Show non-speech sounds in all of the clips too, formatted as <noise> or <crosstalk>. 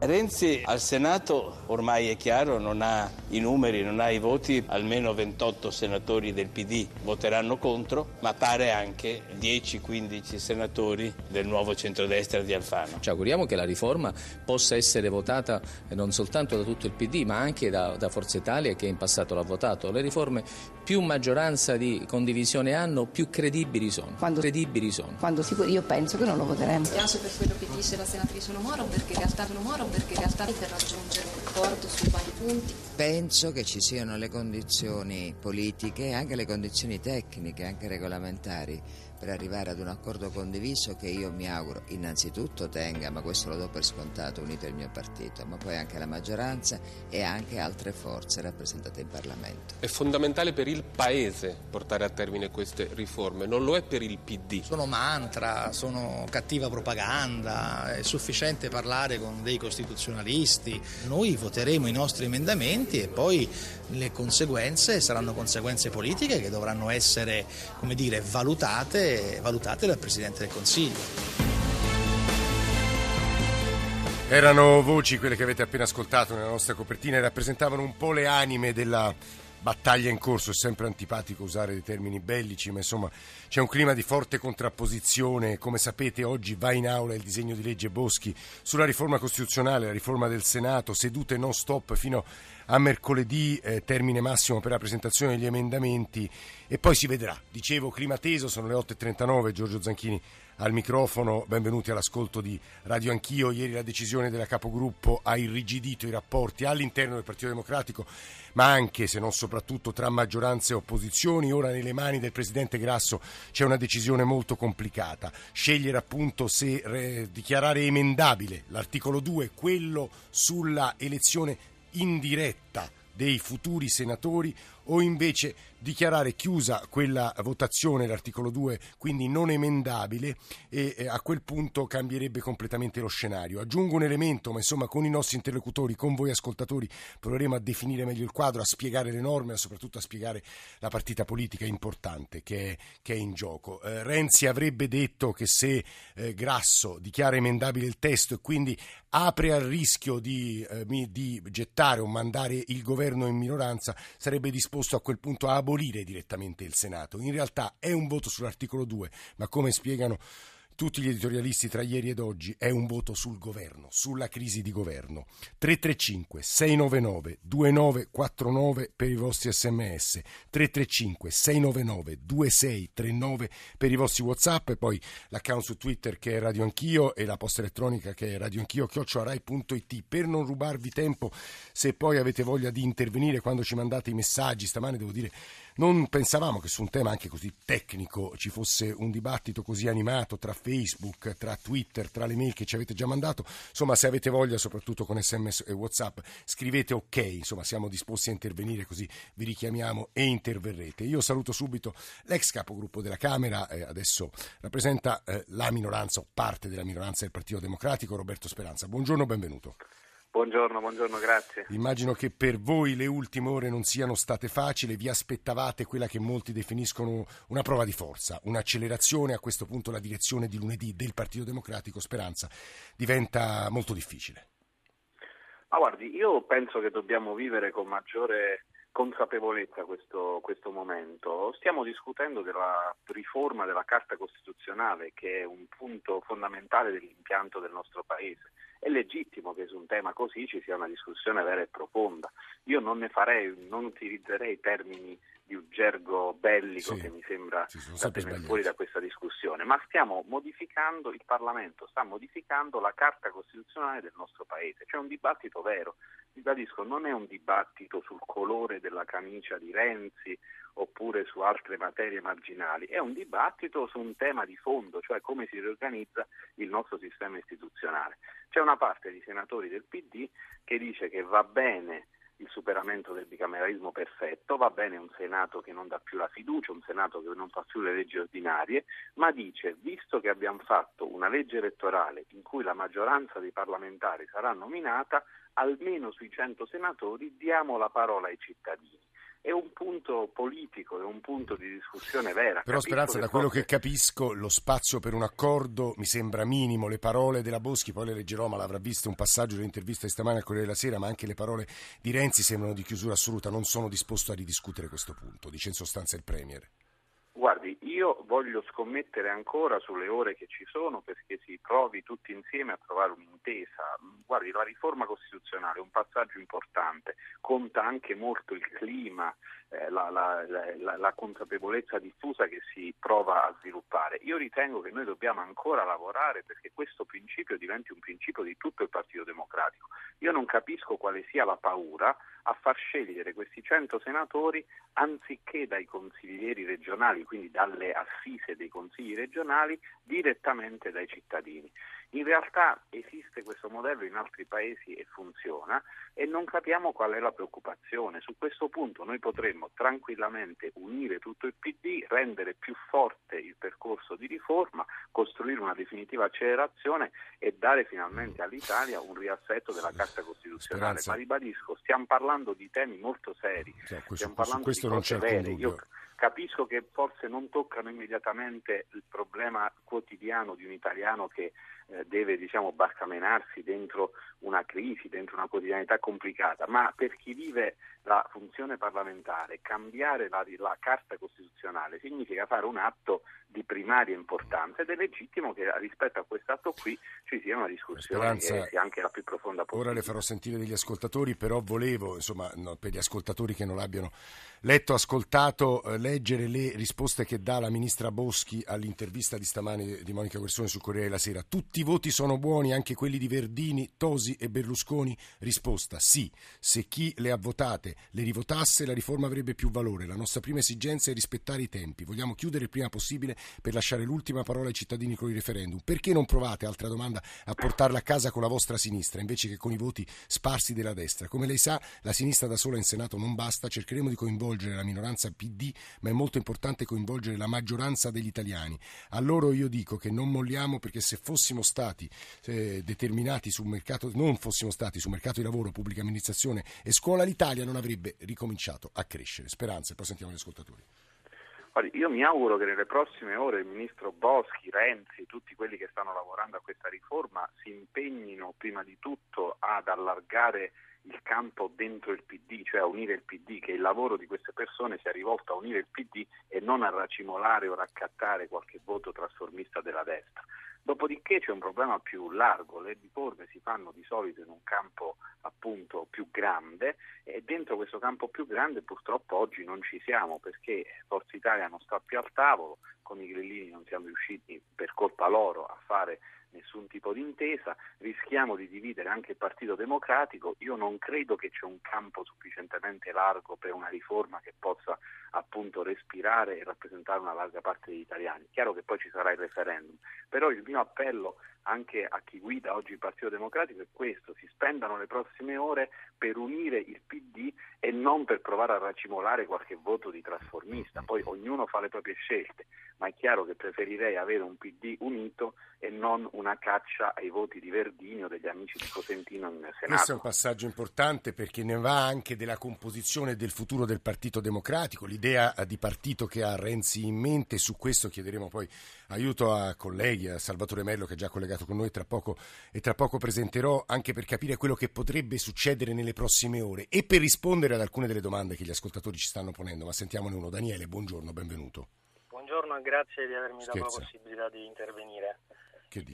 Renzi al Senato ormai è chiaro non ha i numeri, non ha i voti, almeno 28 senatori del PD voteranno contro, ma pare anche 10-15 senatori del nuovo centrodestra di Alfano. Ci auguriamo che la riforma possa essere votata non soltanto da tutto il PD ma anche da, da Forza Italia che in passato l'ha votato. Le riforme più maggioranza di condivisione hanno, più credibili sono. Quando, credibili sono. Quando sicuro, io penso che non lo voteremo. Mi piace per quello che dice la senatrice Moro perché in realtà sono Moro perché in realtà per raggiungere un accordo sui vari punti. Penso che ci siano le condizioni politiche e anche le condizioni tecniche, anche regolamentari per arrivare ad un accordo condiviso che io mi auguro innanzitutto tenga, ma questo lo do per scontato, unito il mio partito, ma poi anche la maggioranza e anche altre forze rappresentate in Parlamento. È fondamentale per il Paese portare a termine queste riforme, non lo è per il PD. Sono mantra, sono cattiva propaganda, è sufficiente parlare con dei costituzionalisti. Noi voteremo i nostri emendamenti e poi le conseguenze saranno conseguenze politiche che dovranno essere, come dire, valutate valutate dal Presidente del Consiglio. Erano voci quelle che avete appena ascoltato nella nostra copertina e rappresentavano un po' le anime della battaglia in corso. È sempre antipatico usare dei termini bellici, ma insomma c'è un clima di forte contrapposizione. Come sapete, oggi va in aula il disegno di legge Boschi sulla riforma costituzionale, la riforma del Senato, sedute non stop fino a mercoledì, eh, termine massimo per la presentazione degli emendamenti e poi si vedrà. Dicevo, clima teso, sono le 8.39, Giorgio Zanchini al microfono, benvenuti all'ascolto di Radio Anch'io. Ieri la decisione della capogruppo ha irrigidito i rapporti all'interno del Partito Democratico, ma anche, se non soprattutto, tra maggioranza e opposizioni. Ora nelle mani del Presidente Grasso c'è una decisione molto complicata. Scegliere appunto se eh, dichiarare emendabile l'articolo 2, quello sulla elezione indiretta dei futuri senatori o invece dichiarare chiusa quella votazione, l'articolo 2, quindi non emendabile e a quel punto cambierebbe completamente lo scenario. Aggiungo un elemento, ma insomma con i nostri interlocutori, con voi ascoltatori, proveremo a definire meglio il quadro, a spiegare le norme, ma soprattutto a spiegare la partita politica importante che è, che è in gioco. Eh, Renzi avrebbe detto che se eh, Grasso dichiara emendabile il testo e quindi apre al rischio di, eh, di gettare o mandare il governo in minoranza, sarebbe disposto a quel punto a abolire direttamente il Senato. In realtà è un voto sull'articolo 2, ma come spiegano tutti gli editorialisti tra ieri ed oggi è un voto sul governo, sulla crisi di governo. 335 699 2949 per i vostri sms, 335 699 2639 per i vostri whatsapp e poi l'account su Twitter che è Radio Anch'io e la posta elettronica che è radioanchio chioccioarai.it per non rubarvi tempo se poi avete voglia di intervenire quando ci mandate i messaggi stamane devo dire non pensavamo che su un tema anche così tecnico ci fosse un dibattito così animato tra Facebook, tra Twitter, tra le mail che ci avete già mandato. Insomma, se avete voglia, soprattutto con sms e WhatsApp, scrivete ok. Insomma, siamo disposti a intervenire così vi richiamiamo e interverrete. Io saluto subito l'ex capogruppo della Camera, eh, adesso rappresenta eh, la minoranza o parte della minoranza del Partito Democratico, Roberto Speranza. Buongiorno, benvenuto. Buongiorno, buongiorno, grazie. Immagino che per voi le ultime ore non siano state facili, vi aspettavate quella che molti definiscono una prova di forza, un'accelerazione, a questo punto la direzione di lunedì del Partito Democratico, Speranza, diventa molto difficile. Ma guardi, io penso che dobbiamo vivere con maggiore consapevolezza questo, questo momento. Stiamo discutendo della riforma della Carta Costituzionale, che è un punto fondamentale dell'impianto del nostro Paese è legittimo che su un tema così ci sia una discussione vera e profonda. Io non ne farei, non utilizzerei termini di un gergo bellico sì, che mi sembra fuori da questa discussione, ma stiamo modificando, il Parlamento sta modificando la Carta Costituzionale del nostro Paese. C'è un dibattito vero, ribadisco, non è un dibattito sul colore della camicia di Renzi oppure su altre materie marginali, è un dibattito su un tema di fondo, cioè come si riorganizza il nostro sistema istituzionale. C'è una parte di senatori del PD che dice che va bene il superamento del bicameralismo perfetto, va bene un Senato che non dà più la fiducia, un Senato che non fa più le leggi ordinarie, ma dice, visto che abbiamo fatto una legge elettorale in cui la maggioranza dei parlamentari sarà nominata, almeno sui 100 senatori diamo la parola ai cittadini è un punto politico, è un punto di discussione vera. Però Capisco Speranza, da quello forse- che capisco, lo spazio per un accordo mi sembra minimo. Le parole della Boschi, poi le leggerò, ma l'avrà visto un passaggio dell'intervista di stamane al Corriere della Sera, ma anche le parole di Renzi sembrano di chiusura assoluta. Non sono disposto a ridiscutere questo punto, dice in sostanza il Premier. Io voglio scommettere ancora sulle ore che ci sono perché si provi tutti insieme a trovare un'intesa. Guardi, la riforma costituzionale è un passaggio importante, conta anche molto il clima, eh, la, la- la- la consapevolezza diffusa che si prova a sviluppare. Io ritengo che noi dobbiamo ancora lavorare perché questo principio diventi un principio di tutto il Partito Democratico. Io non capisco quale sia la paura a far scegliere questi 100 senatori anziché dai consiglieri regionali, quindi dalle assise dei consigli regionali, direttamente dai cittadini. In realtà esiste questo modello in altri paesi e funziona e non capiamo qual è la preoccupazione. Su questo punto noi potremmo tranquillamente unire tutto il PD, rendere più forte il percorso di riforma, costruire una definitiva accelerazione e dare finalmente all'Italia un riassetto della Carta Costituzionale. Speranza. Ma ribadisco, stiamo parlando di temi molto seri, Cioè, questo- stiamo parlando questo di non cose vere. Io capisco che forse non toccano immediatamente il problema quotidiano di un italiano che eh, deve diciamo, barcamenarsi dentro una crisi, dentro una quotidianità complicata, ma per chi vive la funzione parlamentare, cambiare la, la Carta Costituzionale significa fare un atto di primaria importanza ed è legittimo che rispetto a questo atto qui ci sia una discussione Speranza- che sia anche la più profonda possibile. Ora le farò sentire degli ascoltatori, però volevo, insomma, no, per gli ascoltatori che non l'abbiano letto, ascoltato, eh, leggere le risposte che dà la ministra Boschi all'intervista di stamani di Monica Guersone sul Corriere della Sera. Tutti i voti sono buoni, anche quelli di Verdini, Tosi e Berlusconi? Risposta sì. Se chi le ha votate le rivotasse, la riforma avrebbe più valore. La nostra prima esigenza è rispettare i tempi. Vogliamo chiudere il prima possibile per lasciare l'ultima parola ai cittadini con il referendum. Perché non provate, altra domanda, a portarla a casa con la vostra sinistra invece che con i voti sparsi della destra? Come lei sa, la sinistra da sola in Senato non basta, cercheremo di coinvolgere la minoranza PD, ma è molto importante coinvolgere la maggioranza degli italiani. A loro io dico che non molliamo perché se fossimo stati eh, determinati sul mercato, non fossimo stati sul mercato di lavoro, pubblica amministrazione e scuola, l'Italia non avrebbe ricominciato a crescere. Speranza, e poi sentiamo gli ascoltatori. Io mi auguro che nelle prossime ore il ministro Boschi, Renzi, tutti quelli che stanno lavorando a questa riforma si impegnino prima di tutto ad allargare il campo dentro il PD, cioè a unire il PD, che il lavoro di queste persone sia rivolto a unire il PD e non a racimolare o raccattare qualche voto trasformista della destra. Dopodiché c'è un problema più largo, le riforme si fanno di solito in un campo appunto più grande e dentro questo campo più grande purtroppo oggi non ci siamo perché Forza Italia non sta più al tavolo, con i grillini non siamo riusciti per colpa loro a fare nessun tipo di intesa, rischiamo di dividere anche il Partito Democratico, io non credo che c'è un campo sufficientemente largo per una riforma che possa appunto respirare e rappresentare una larga parte degli italiani. Chiaro che poi ci sarà il referendum, però il mio appello anche a chi guida oggi il Partito Democratico è questo, si spendano le prossime ore per unire il PD e non per provare a racimolare qualche voto di trasformista, poi ognuno fa le proprie scelte, ma è chiaro che preferirei avere un PD unito e non una caccia ai voti di Verdini o degli amici di Cosentino in Questo è Senato. un passaggio importante perché ne va anche della composizione del futuro del Partito Democratico, l'idea di partito che ha Renzi in mente. Su questo chiederemo poi aiuto a colleghi, a Salvatore Mello che è già collegato con noi tra poco, e tra poco presenterò anche per capire quello che potrebbe succedere nelle prossime ore e per rispondere ad alcune delle domande che gli ascoltatori ci stanno ponendo. Ma sentiamone uno. Daniele, buongiorno, benvenuto. Buongiorno e grazie di avermi dato la Scherza. possibilità di intervenire.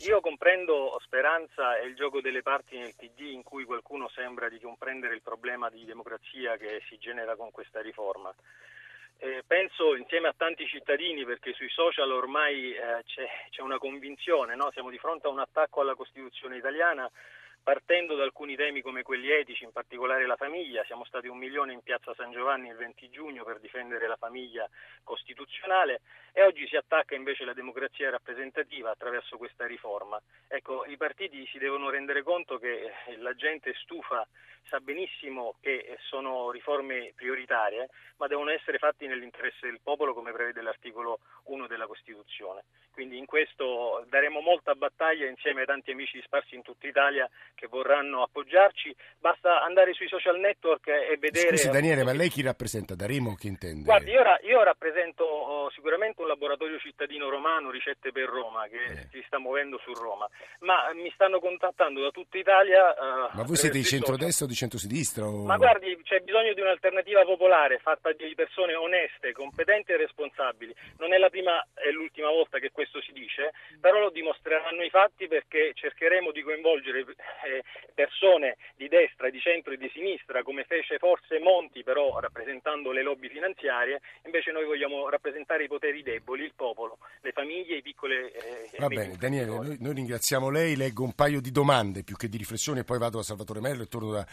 Io comprendo Speranza e il gioco delle parti nel PD in cui qualcuno sembra di comprendere il problema di democrazia che si genera con questa riforma. Eh, penso insieme a tanti cittadini, perché sui social ormai eh, c'è, c'è una convinzione, no? siamo di fronte a un attacco alla Costituzione italiana partendo da alcuni temi come quelli etici, in particolare la famiglia. Siamo stati un milione in piazza San Giovanni il 20 giugno per difendere la famiglia costituzionale e oggi si attacca invece la democrazia rappresentativa attraverso questa riforma. Ecco, i partiti si devono rendere conto che la gente stufa, sa benissimo che sono riforme prioritarie, ma devono essere fatti nell'interesse del popolo come prevede l'articolo 1 della Costituzione. Quindi in questo daremo molta battaglia insieme ai tanti amici sparsi in tutta Italia che vorranno appoggiarci. Basta andare sui social network e vedere... Scusi Daniele, ma lei chi rappresenta? Daremo che intende? Guardi, io, io rappresento oh, sicuramente un laboratorio cittadino romano, Ricette per Roma, che eh. si sta muovendo su Roma, ma mi stanno contattando da tutta Italia... Uh, ma voi siete di centrodestra o di centrosinistra? O... Ma guardi, c'è bisogno di un'alternativa popolare fatta di persone oneste, competenti e responsabili. Non è la prima e l'ultima volta che questo questo si dice, però lo dimostreranno i fatti perché cercheremo di coinvolgere eh, persone di destra, di centro e di sinistra, come fece forse Monti, però rappresentando le lobby finanziarie, invece noi vogliamo rappresentare i poteri deboli, il popolo, le famiglie, i piccoli... Eh, Va bene, Daniele, noi, noi ringraziamo lei, leggo un paio di domande più che di riflessioni e poi vado da Salvatore Mello e torno da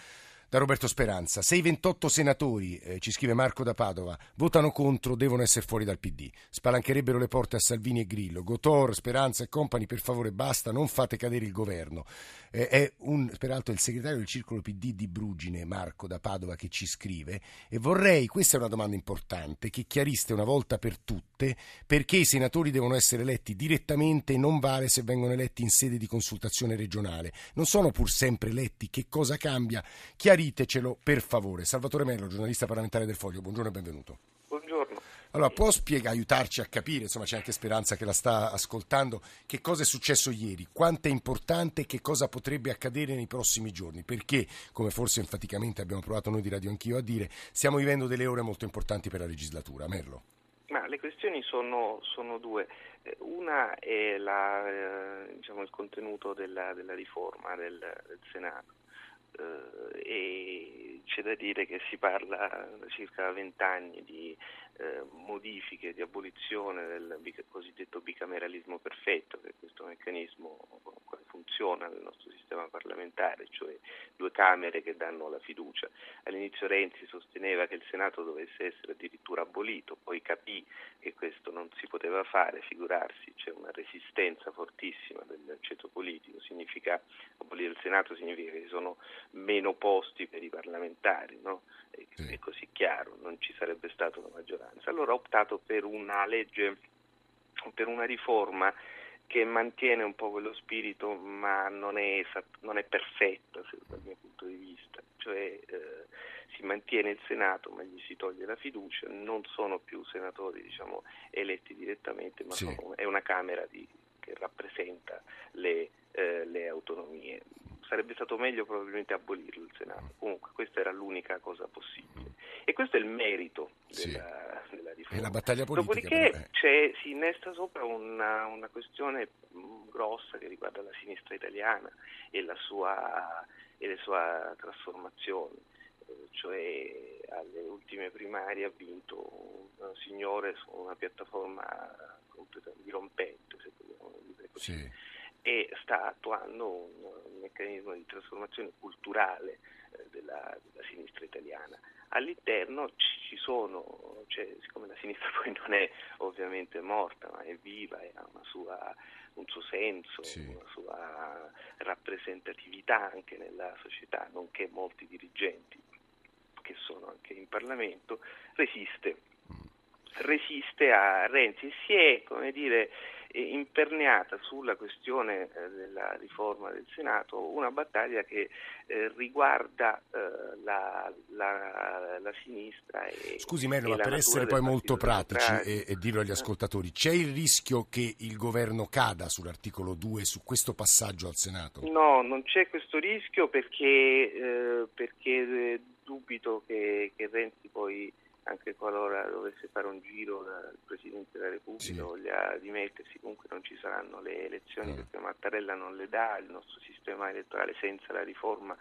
da Roberto Speranza. Se i 28 senatori, eh, ci scrive Marco da Padova, votano contro, devono essere fuori dal PD. Spalancherebbero le porte a Salvini e Grillo. Gotor, Speranza e compagni, per favore basta, non fate cadere il governo. Eh, è un, peraltro il segretario del circolo PD di Brugine, Marco da Padova, che ci scrive e vorrei, questa è una domanda importante, che chiariste una volta per tutte perché i senatori devono essere eletti direttamente e non vale se vengono eletti in sede di consultazione regionale. Non sono pur sempre eletti, che cosa cambia? Chiarite chiaritecelo per favore. Salvatore Mello, giornalista parlamentare del Foglio, buongiorno e benvenuto. Allora, può spiegare, aiutarci a capire, insomma c'è anche Speranza che la sta ascoltando, che cosa è successo ieri, quanto è importante e che cosa potrebbe accadere nei prossimi giorni, perché, come forse enfaticamente abbiamo provato noi di Radio Anch'io a dire, stiamo vivendo delle ore molto importanti per la legislatura. Merlo. Ma le questioni sono, sono due. Eh, una è la, eh, diciamo, il contenuto della, della riforma del, del Senato e c'è da dire che si parla da circa vent'anni di eh, modifiche, di abolizione del cosiddetto bicameralismo perfetto, che è questo meccanismo che funziona nel nostro sistema parlamentare, cioè due Camere che danno la fiducia. All'inizio Renzi sosteneva che il Senato dovesse essere addirittura abolito, poi capì che questo non si poteva fare, figurarsi, c'è una resistenza fortissima del ceto politico, significa abolire il Senato significa che sono meno posti per i parlamentari, no? è così chiaro, non ci sarebbe stata una maggioranza. Allora ha optato per una legge, per una riforma che mantiene un po' quello spirito ma non è, non è perfetta dal mio punto di vista, cioè eh, si mantiene il Senato ma gli si toglie la fiducia, non sono più senatori diciamo, eletti direttamente ma sì. sono, è una Camera di, che rappresenta le, eh, le autonomie sarebbe stato meglio probabilmente abolirlo il Senato. Comunque questa era l'unica cosa possibile. E questo è il merito della, sì. della riforma. E la battaglia politica. Dopodiché eh. si innesta sopra una, una, questione grossa che riguarda la sinistra italiana e, la sua, e le sue trasformazioni. Eh, cioè alle ultime primarie ha vinto un signore su una piattaforma completamente dirompente, se vogliamo dire così. Sì e sta attuando un, meccanismo di trasformazione culturale eh, della, della, sinistra italiana. All'interno ci sono, cioè, siccome la sinistra <laughs> poi non è ovviamente morta, ma è viva e ha sua, un suo senso, sì. una sua rappresentatività anche nella società, nonché molti dirigenti che sono anche in Parlamento, resiste, mm. resiste a Renzi. Si è, come dire, imperniata sulla questione eh, della riforma del Senato una battaglia che eh, riguarda eh, la, la, la, sinistra. E, Scusi Mello, ma per essere poi molto pratici e, e, dirlo agli ascoltatori, c'è il rischio che il governo cada sull'articolo 2 su questo passaggio al Senato? No, non c'è questo rischio perché, eh, perché dubito che, che Renzi poi anche qualora dovesse fare un giro dal Presidente della Repubblica sì. voglia dimettersi, comunque non ci saranno le elezioni mm. perché Mattarella non le dà, il nostro sistema elettorale senza la riforma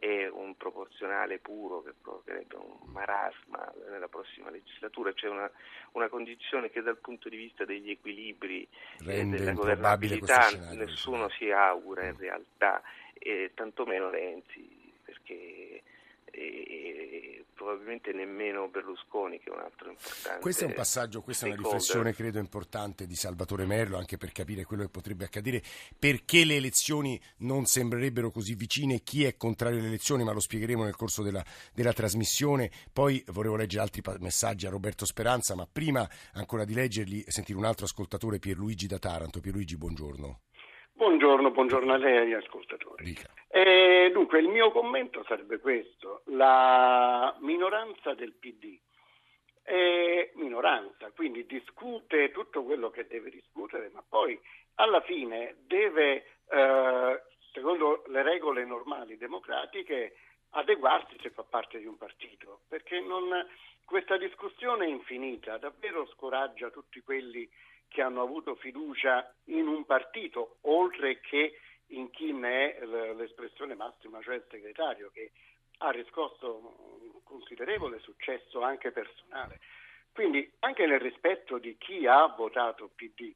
e un proporzionale puro che provocherebbe un marasma nella prossima legislatura. C'è una, una condizione che dal punto di vista degli equilibri e della governabilità nessuno si augura in realtà, e tantomeno Renzi, perché e probabilmente nemmeno Berlusconi che è un altro importante. Questo è un passaggio, questa è una riflessione credo importante di Salvatore Merlo anche per capire quello che potrebbe accadere, perché le elezioni non sembrerebbero così vicine, chi è contrario alle elezioni, ma lo spiegheremo nel corso della, della trasmissione. Poi volevo leggere altri messaggi a Roberto Speranza, ma prima ancora di leggerli sentire un altro ascoltatore Pierluigi da Taranto. Pierluigi, buongiorno. Buongiorno, buongiorno a lei e agli ascoltatori. Eh, dunque, il mio commento sarebbe questo. La minoranza del PD è minoranza, quindi discute tutto quello che deve discutere, ma poi alla fine deve, eh, secondo le regole normali democratiche, adeguarsi se fa parte di un partito, perché non, questa discussione infinita davvero scoraggia tutti quelli che hanno avuto fiducia in un partito, oltre che in chi ne è l'espressione massima, cioè il segretario, che ha riscosso un considerevole successo anche personale. Quindi anche nel rispetto di chi ha votato PD,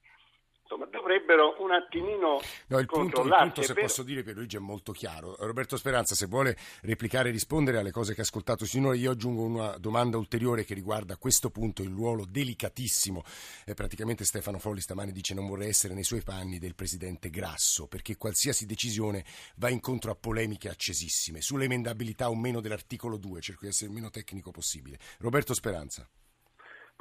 insomma, dovrebbero un attimino no, il punto, il punto se posso dire per Luigi è molto chiaro. Roberto Speranza se vuole replicare e rispondere alle cose che ha ascoltato sinora io aggiungo una domanda ulteriore che riguarda a questo punto il ruolo delicatissimo. Eh, praticamente Stefano Folli stamani dice non vorrei essere nei suoi panni del presidente Grasso perché qualsiasi decisione va incontro a polemiche accesissime sull'emendabilità o meno dell'articolo 2 cerco di essere il meno tecnico possibile. Roberto Speranza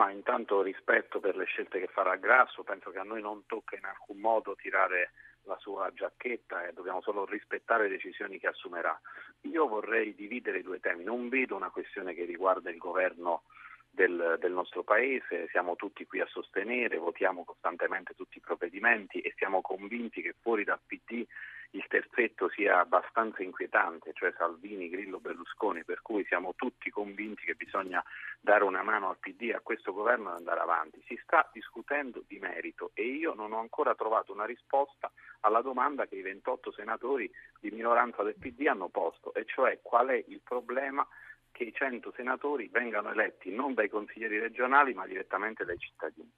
ma intanto rispetto per le scelte che farà Grasso, penso che a noi non tocca in alcun modo tirare la sua giacchetta e dobbiamo solo rispettare le decisioni che assumerà. Io vorrei dividere i due temi, non vedo una questione che riguarda il governo del, del, nostro Paese, siamo tutti qui a sostenere, votiamo costantemente tutti i provvedimenti e siamo convinti che fuori dal PD il terzetto sia abbastanza inquietante, cioè Salvini, Grillo, Berlusconi, per cui siamo tutti convinti che bisogna dare una mano al PD a questo governo e andare avanti. Si sta discutendo di merito e io non ho ancora trovato una risposta alla domanda che i 28 senatori di minoranza del PD hanno posto, e cioè qual è il problema che i 100 senatori vengano eletti non dai consiglieri regionali ma direttamente dai cittadini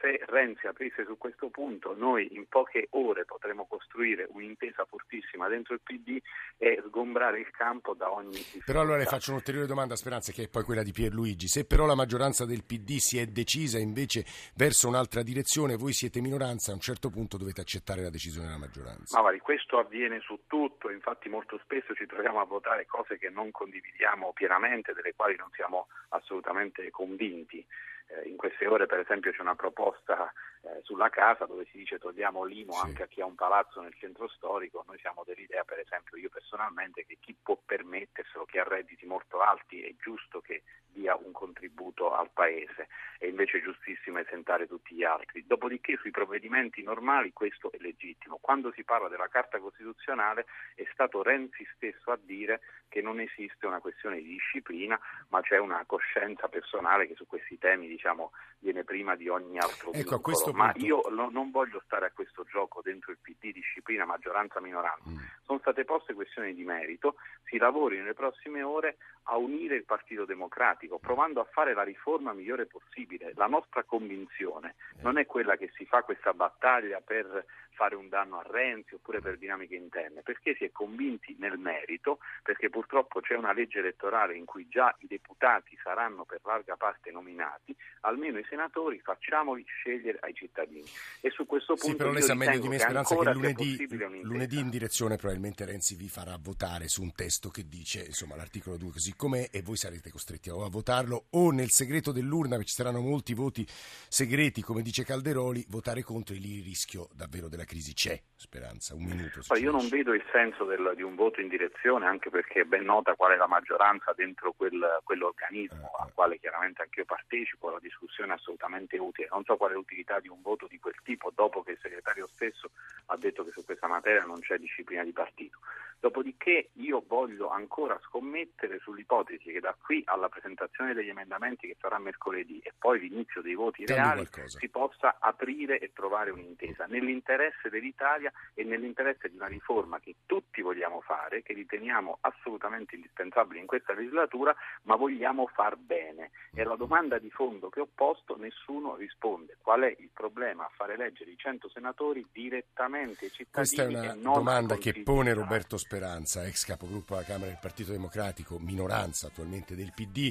se Renzi aprisse su questo punto, noi in poche ore potremo costruire un'intesa fortissima dentro il PD e sgombrare il campo da ogni difficoltà. Però allora le faccio un'ulteriore domanda, Speranza, che è poi quella di Pierluigi. Se però la maggioranza del PD si è decisa invece verso un'altra direzione, voi siete minoranza, a un certo punto dovete accettare la decisione della maggioranza. Ma guardi, questo avviene su tutto, infatti molto spesso ci troviamo a votare cose che non condividiamo pienamente, delle quali non siamo assolutamente convinti. Eh, in queste ore per esempio c'è una proposta eh, sulla casa dove si dice togliamo l'IMO sì. anche a chi ha un palazzo nel centro storico, noi siamo dell'idea per esempio io personalmente che chi può permetterselo, chi ha redditi molto alti è giusto che dia un contributo al Paese e invece è giustissimo esentare tutti gli altri. Dopodiché sui provvedimenti normali questo è legittimo. Quando si parla della Carta Costituzionale è stato Renzi stesso a dire che non esiste una questione di disciplina, ma c'è una coscienza personale che su questi temi diciamo, viene prima di ogni altro ecco, vincolo. Ma punto... io no, non voglio stare a questo gioco dentro il PD, disciplina, maggioranza, minoranza. Mm. Sono state poste questioni di merito, si lavori nelle prossime ore a unire il Partito Democratico, provando a fare la riforma migliore possibile. La nostra convinzione eh. non è quella che si fa questa battaglia per fare un danno a Renzi oppure per dinamiche interne, perché si è convinti nel merito, perché purtroppo c'è una legge elettorale in cui già i deputati saranno per larga parte nominati, almeno i senatori facciamoli scegliere ai cittadini. E su questo punto sì, però lei sa meglio di me Speranza che lunedì, lunedì in direzione probabilmente Renzi vi farà votare su un testo che dice insomma l'articolo 2 così com'è e voi sarete costretti a votarlo o nel segreto dell'urna, ci saranno molti voti segreti come dice Calderoli, votare contro e lì il rischio davvero della crisi c'è, Speranza, un minuto. Poi io non vedo il senso del, di un voto in direzione, anche perché è ben nota qual è la maggioranza dentro quel, quell'organismo uh, al quale chiaramente anche io partecipo, la discussione è assolutamente utile. Non so quale utilità di un voto di quel tipo dopo che il segretario stesso ha detto che su questa materia non c'è disciplina di partito. Dopodiché io voglio ancora scommettere sull'ipotesi che da qui alla presentazione degli emendamenti che sarà mercoledì e poi l'inizio dei voti Cambi reali qualcosa. si possa aprire e trovare un'intesa nell'interesse dell'Italia e nell'interesse di una riforma che tutti vogliamo fare, che riteniamo assolutamente indispensabile in questa legislatura, ma vogliamo far bene. E alla domanda di fondo che ho posto nessuno risponde. Qual è il problema a fare eleggere i 100 senatori direttamente ai cittadini? Questa è una domanda che pone? Roberto Speranza, ex capogruppo alla Camera del Partito Democratico, minoranza attualmente del PD,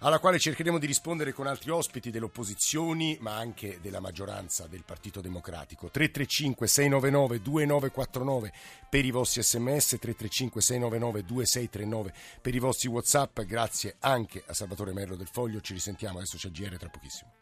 alla quale cercheremo di rispondere con altri ospiti delle opposizioni, ma anche della maggioranza del Partito Democratico. 335 699 2949 per i vostri sms, 335 699 2639 per i vostri whatsapp. Grazie anche a Salvatore Merlo del Foglio, ci risentiamo, adesso c'è il GR tra pochissimo.